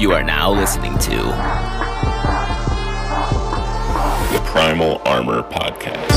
You are now listening to the Primal Armor Podcast.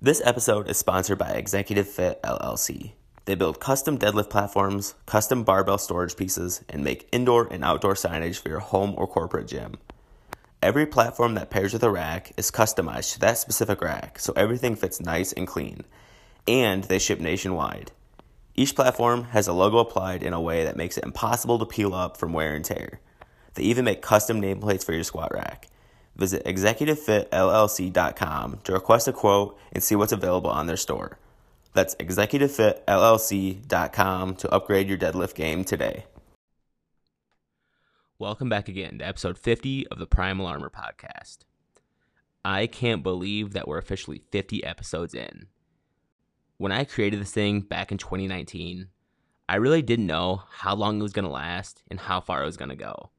This episode is sponsored by Executive Fit LLC. They build custom deadlift platforms, custom barbell storage pieces, and make indoor and outdoor signage for your home or corporate gym. Every platform that pairs with a rack is customized to that specific rack, so everything fits nice and clean. And they ship nationwide. Each platform has a logo applied in a way that makes it impossible to peel up from wear and tear. They even make custom nameplates for your squat rack. Visit executivefitllc.com to request a quote and see what's available on their store. That's executivefitllc.com to upgrade your deadlift game today. Welcome back again to episode 50 of the Primal Armor podcast. I can't believe that we're officially 50 episodes in. When I created this thing back in 2019, I really didn't know how long it was going to last and how far it was going to go.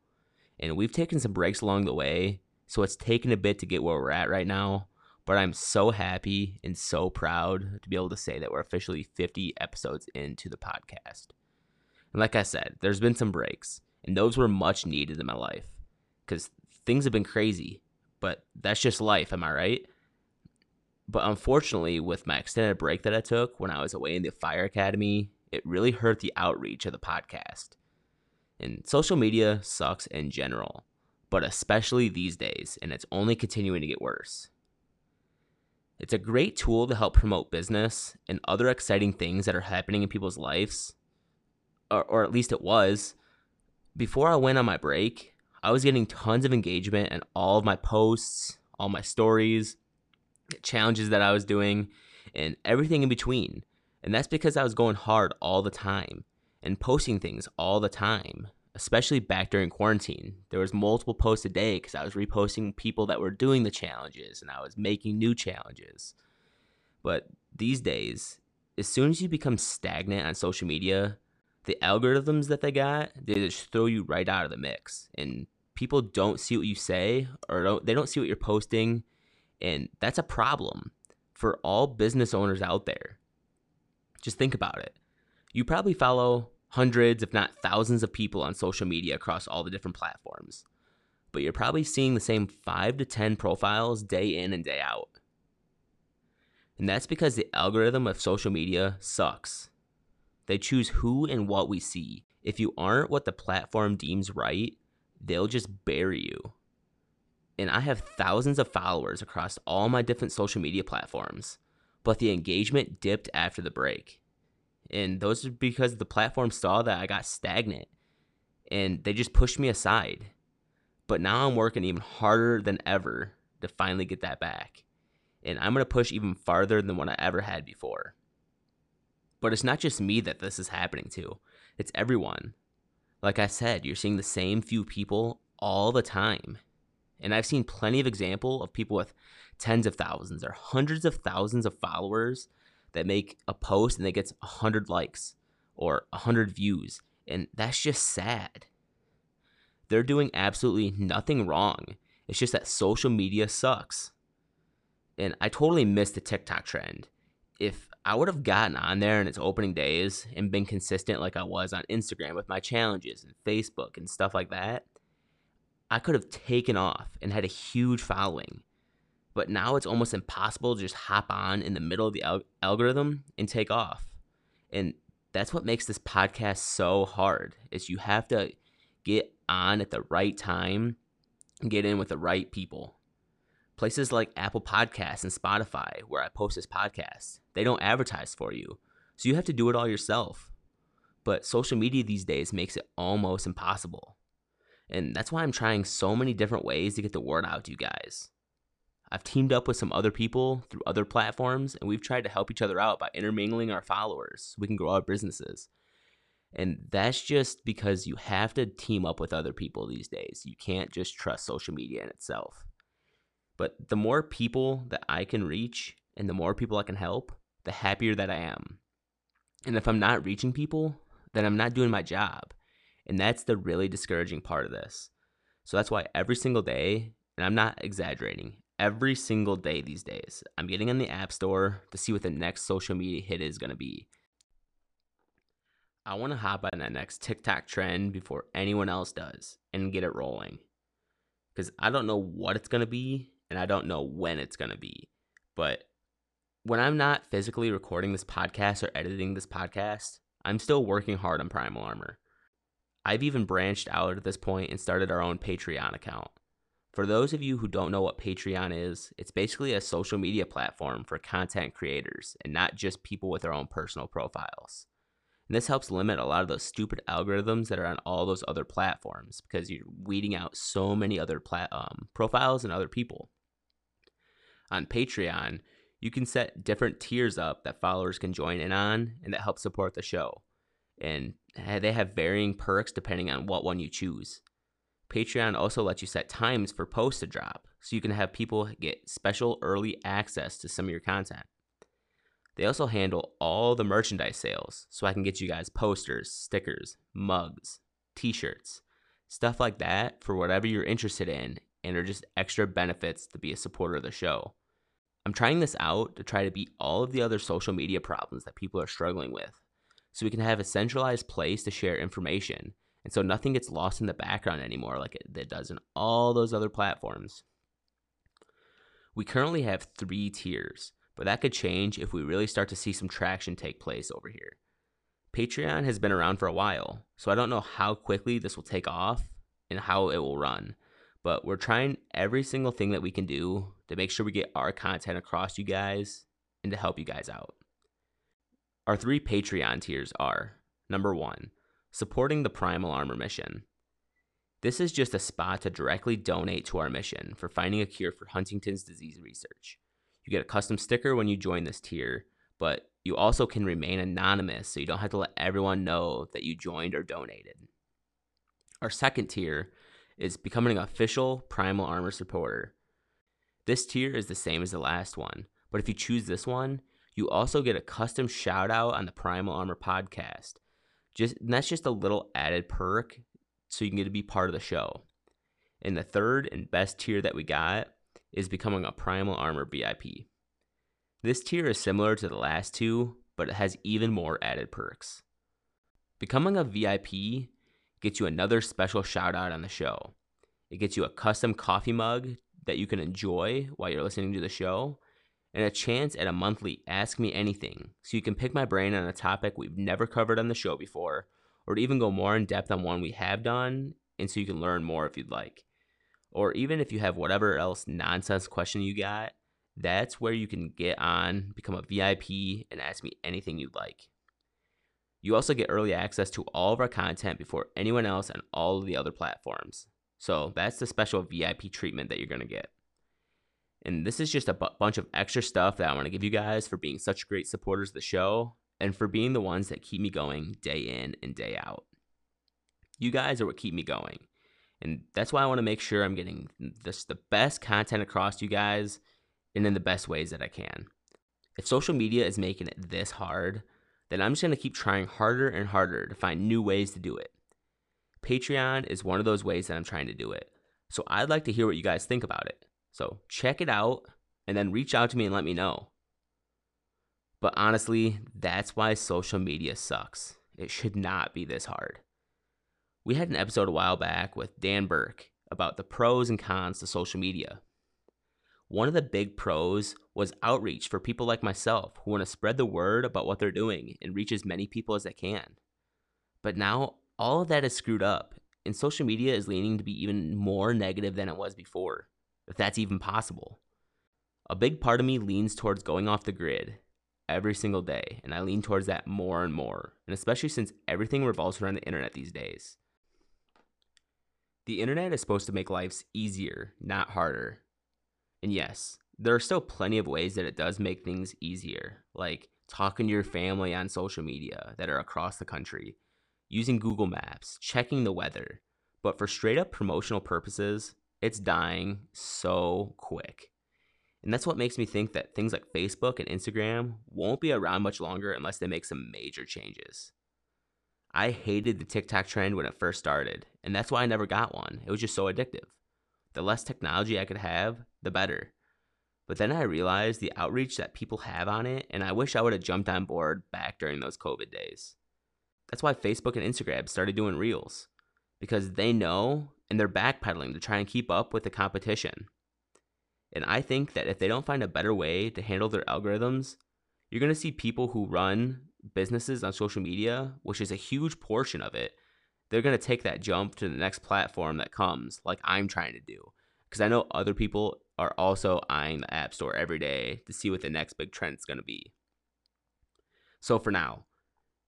And we've taken some breaks along the way, so it's taken a bit to get where we're at right now but I'm so happy and so proud to be able to say that we're officially 50 episodes into the podcast. And like I said, there's been some breaks, and those were much needed in my life because things have been crazy, but that's just life, am I right? But unfortunately, with my extended break that I took when I was away in the fire academy, it really hurt the outreach of the podcast. And social media sucks in general, but especially these days, and it's only continuing to get worse. It's a great tool to help promote business and other exciting things that are happening in people's lives, or, or at least it was. Before I went on my break, I was getting tons of engagement and all of my posts, all my stories, challenges that I was doing, and everything in between. And that's because I was going hard all the time and posting things all the time especially back during quarantine. There was multiple posts a day because I was reposting people that were doing the challenges and I was making new challenges. But these days, as soon as you become stagnant on social media, the algorithms that they got, they just throw you right out of the mix. And people don't see what you say or don't they don't see what you're posting. And that's a problem for all business owners out there. Just think about it. You probably follow hundreds, if not thousands, of people on social media across all the different platforms. But you're probably seeing the same 5 to 10 profiles day in and day out. And that's because the algorithm of social media sucks. They choose who and what we see. If you aren't what the platform deems right, they'll just bury you. And I have thousands of followers across all my different social media platforms, but the engagement dipped after the break and those are because the platform saw that I got stagnant and they just pushed me aside. But now I'm working even harder than ever to finally get that back. And I'm going to push even farther than what I ever had before. But it's not just me that this is happening to, it's everyone. Like I said, you're seeing the same few people all the time. And I've seen plenty of example of people with tens of thousands or hundreds of thousands of followers that make a post and it gets 100 likes or 100 views. And that's just sad. They're doing absolutely nothing wrong. It's just that social media sucks. And I totally missed the TikTok trend. If I would have gotten on there in its opening days and been consistent like I was on Instagram with my challenges and Facebook and stuff like that, I could have taken off and had a huge following but now it's almost impossible to just hop on in the middle of the al- algorithm and take off. And that's what makes this podcast so hard is you have to get on at the right time and get in with the right people. Places like apple podcasts and spotify where i post this podcast they don't advertise for you. So you have to do it all yourself. But social media these days makes it almost impossible. And that's why i'm trying so many different ways to get the word out to you guys I've teamed up with some other people through other platforms, and we've tried to help each other out by intermingling our followers so we can grow our businesses. And that's just because you have to team up with other people these days. You can't just trust social media in itself. But the more people that I can reach and the more people I can help, the happier that I am. And if I'm not reaching people, then I'm not doing my job. And that's the really discouraging part of this. So that's why every single day, and I'm not exaggerating, every single day these days, I'm getting in the App Store to see what the next social media hit is going to be. I want to hop on that next TikTok trend before anyone else does and get it rolling. Because I don't know what it's going to be and I don't know when it's going to be. But when I'm not physically recording this podcast or editing this podcast, I'm still working hard on Primal Armor. I've even branched out at this point and started our own Patreon account. For those of you who don't know what Patreon is, it's basically a social media platform for content creators and not just people with their own personal profiles. And this helps limit a lot of those stupid algorithms that are on all those other platforms because you're weeding out so many other plat- um, profiles and other people. On Patreon, you can set different tiers up that followers can join in on and that help support the show. And they have varying perks depending on what one you choose. Patreon also lets you set times for posts to drop, so you can have people get special early access to some of your content. They also handle all the merchandise sales, so I can get you guys posters, stickers, mugs, t shirts, stuff like that for whatever you're interested in, and are just extra benefits to be a supporter of the show. I'm trying this out to try to beat all of the other social media problems that people are struggling with, so we can have a centralized place to share information and so nothing gets lost in the background anymore like it, it does in all those other platforms. We currently have three tiers, but that could change if we really start to see some traction take place over here. Patreon has been around for a while, so I don't know how quickly this will take off and how it will run, but we're trying every single thing that we can do to make sure we get our content across you guys and to help you guys out. Our three Patreon tiers are number one, supporting the Primal Armor mission. This is just a spot to directly donate to our mission for finding a cure for Huntington's disease research. You get a custom sticker when you join this tier, but you also can remain anonymous so you don't have to let everyone know that you joined or donated. Our second tier is becoming an official Primal Armor supporter. This tier is the same as the last one, but if you choose this one, you also get a custom shout out on the Primal Armor podcast just that's just a little added perk so you can get to be part of the show. And the third and best tier that we got is becoming a Primal Armor VIP. This tier is similar to the last two, but it has even more added perks. Becoming a VIP gets you another special shout out on the show. It gets you a custom coffee mug that you can enjoy while you're listening to the show, and a chance at a monthly Ask Me Anything, so you can pick my brain on a topic we've never covered on the show before, or even go more in depth on one we have done, and so you can learn more if you'd like. Or even if you have whatever else nonsense question you got, that's where you can get on, become a VIP, and ask me anything you'd like. You also get early access to all of our content before anyone else on all of the other platforms. So that's the special VIP treatment that you're going to get. And this is just a bunch of extra stuff that I want to give you guys for being such great supporters of the show and for being the ones that keep me going day in and day out. You guys are what keep me going. And that's why I want to make sure I'm getting this, the best content across to you guys and in the best ways that I can. If social media is making it this hard, then I'm just going to keep trying harder and harder to find new ways to do it. Patreon is one of those ways that I'm trying to do it. So I'd like to hear what you guys think about it. So check it out and then reach out to me and let me know. But honestly, that's why social media sucks. It should not be this hard. We had an episode a while back with Dan Burke about the pros and cons to social media. One of the big pros was outreach for people like myself who want to spread the word about what they're doing and reach as many people as they can. But now all of that is screwed up, and social media is leaning to be even more negative than it was before if that's even possible. A big part of me leans towards going off the grid every single day, and I lean towards that more and more, and especially since everything revolves around the internet these days. The internet is supposed to make lives easier, not harder. And yes, there are still plenty of ways that it does make things easier, like talking to your family on social media that are across the country, using Google Maps, checking the weather. But for straight up promotional purposes, it's dying so quick. And that's what makes me think that things like Facebook and Instagram won't be around much longer unless they make some major changes. I hated the TikTok trend when it first started, and that's why I never got one. It was just so addictive. The less technology I could have, the better. But then I realized the outreach that people have on it, and I wish I would have jumped on board back during those COVID days. That's why Facebook and Instagram started doing reels, because they know and they're backpedaling to try and keep up with the competition. And I think that if they don't find a better way to handle their algorithms, you're going to see people who run businesses on social media, which is a huge portion of it, they're going to take that jump to the next platform that comes, like I'm trying to do. Because I know other people are also eyeing the App Store every day to see what the next big trend is going to be. So for now,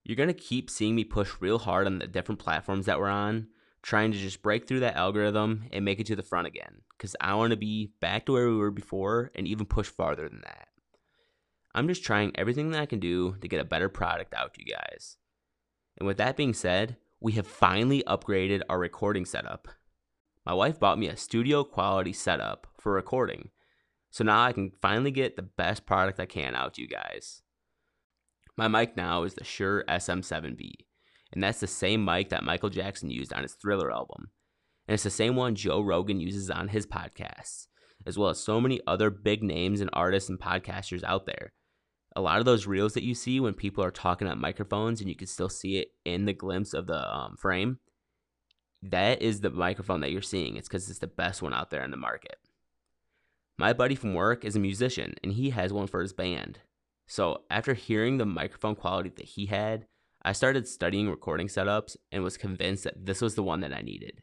you're going to keep seeing me push real hard on the different platforms that we're on, trying to just break through that algorithm and make it to the front again. Because I want to be back to where we were before and even push farther than that. I'm just trying everything that I can do to get a better product out to you guys. And with that being said, we have finally upgraded our recording setup. My wife bought me a studio quality setup for recording. So now I can finally get the best product I can out to you guys. My mic now is the Shure SM7B, and that's the same mic that Michael Jackson used on his Thriller album. And it's the same one Joe Rogan uses on his podcasts, as well as so many other big names and artists and podcasters out there a lot of those reels that you see when people are talking at microphones and you can still see it in the glimpse of the um, frame, that is the microphone that you're seeing. It's because it's the best one out there in the market. My buddy from work is a musician and he has one for his band. So after hearing the microphone quality that he had, I started studying recording setups and was convinced that this was the one that I needed.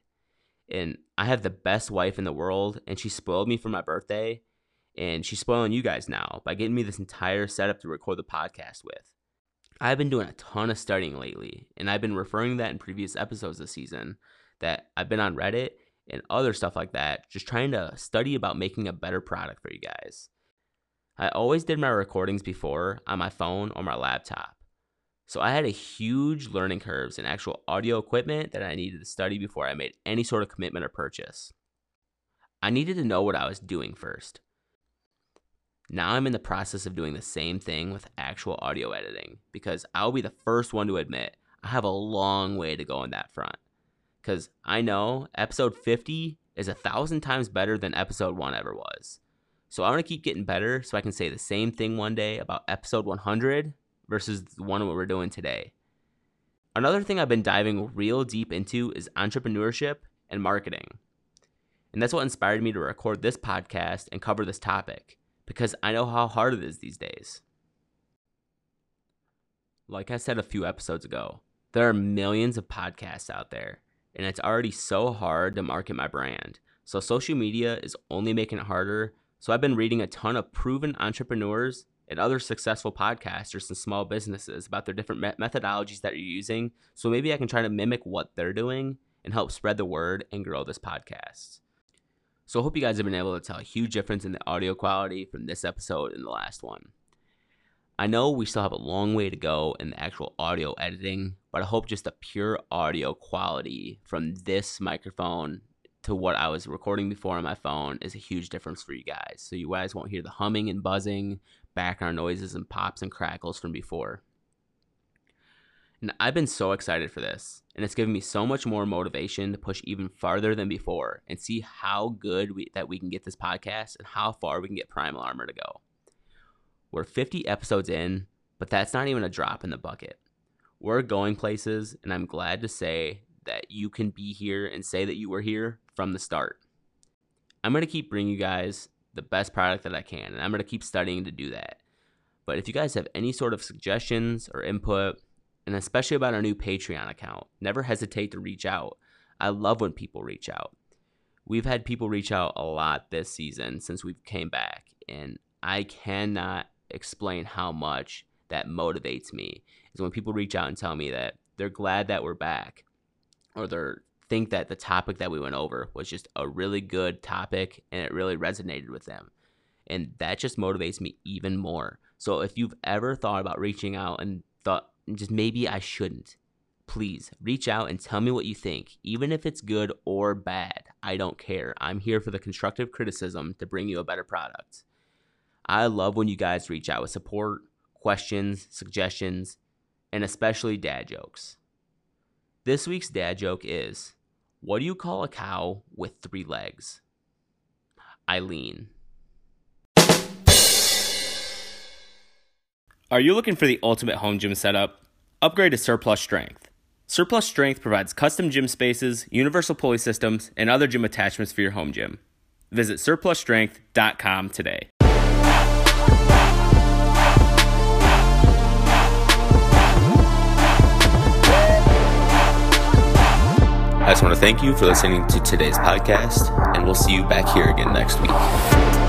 And I have the best wife in the world, and she spoiled me for my birthday and she's spoiling you guys now by getting me this entire setup to record the podcast with. I've been doing a ton of studying lately, and I've been referring that in previous episodes this season that I've been on Reddit and other stuff like that, just trying to study about making a better product for you guys. I always did my recordings before on my phone or my laptop. So I had a huge learning curves in actual audio equipment that I needed to study before I made any sort of commitment or purchase. I needed to know what I was doing first. Now I'm in the process of doing the same thing with actual audio editing because I'll be the first one to admit I have a long way to go on that front. Because I know episode 50 is a thousand times better than episode 1 ever was. So I want to keep getting better so I can say the same thing one day about episode 100 versus the one we're doing today. Another thing I've been diving real deep into is entrepreneurship and marketing. And that's what inspired me to record this podcast and cover this topic because I know how hard it is these days. Like I said a few episodes ago, there are millions of podcasts out there, and it's already so hard to market my brand. So social media is only making it harder. So I've been reading a ton of proven entrepreneurs and other successful podcasters and small businesses about their different methodologies that you're using. So maybe I can try to mimic what they're doing and help spread the word and grow this podcast. So I hope you guys have been able to tell a huge difference in the audio quality from this episode and the last one. I know we still have a long way to go in the actual audio editing, but I hope just the pure audio quality from this microphone to what I was recording before on my phone is a huge difference for you guys. So you guys won't hear the humming and buzzing, background noises and pops and crackles from before. And I've been so excited for this, and it's given me so much more motivation to push even farther than before and see how good we, that we can get this podcast and how far we can get Primal Armor to go. We're 50 episodes in, but that's not even a drop in the bucket. We're going places, and I'm glad to say that you can be here and say that you were here from the start. I'm going to keep bringing you guys the best product that I can, and I'm going to keep studying to do that. But if you guys have any sort of suggestions or input, and especially about our new Patreon account. Never hesitate to reach out. I love when people reach out. We've had people reach out a lot this season since we came back, and I cannot explain how much that motivates me. Is when people reach out and tell me that they're glad that we're back, or they think that the topic that we went over was just a really good topic and it really resonated with them. And that just motivates me even more. So if you've ever thought about reaching out and thought just maybe I shouldn't. Please reach out and tell me what you think, even if it's good or bad. I don't care. I'm here for the constructive criticism to bring you a better product. I love when you guys reach out with support, questions, suggestions, and especially dad jokes. This week's dad joke is What do you call a cow with three legs? Eileen. Are you looking for the ultimate home gym setup? Upgrade to Surplus Strength. Surplus Strength provides custom gym spaces, universal pulley systems, and other gym attachments for your home gym. Visit surplusstrength.com today. I just want to thank you for listening to today's podcast, and we'll see you back here again next week.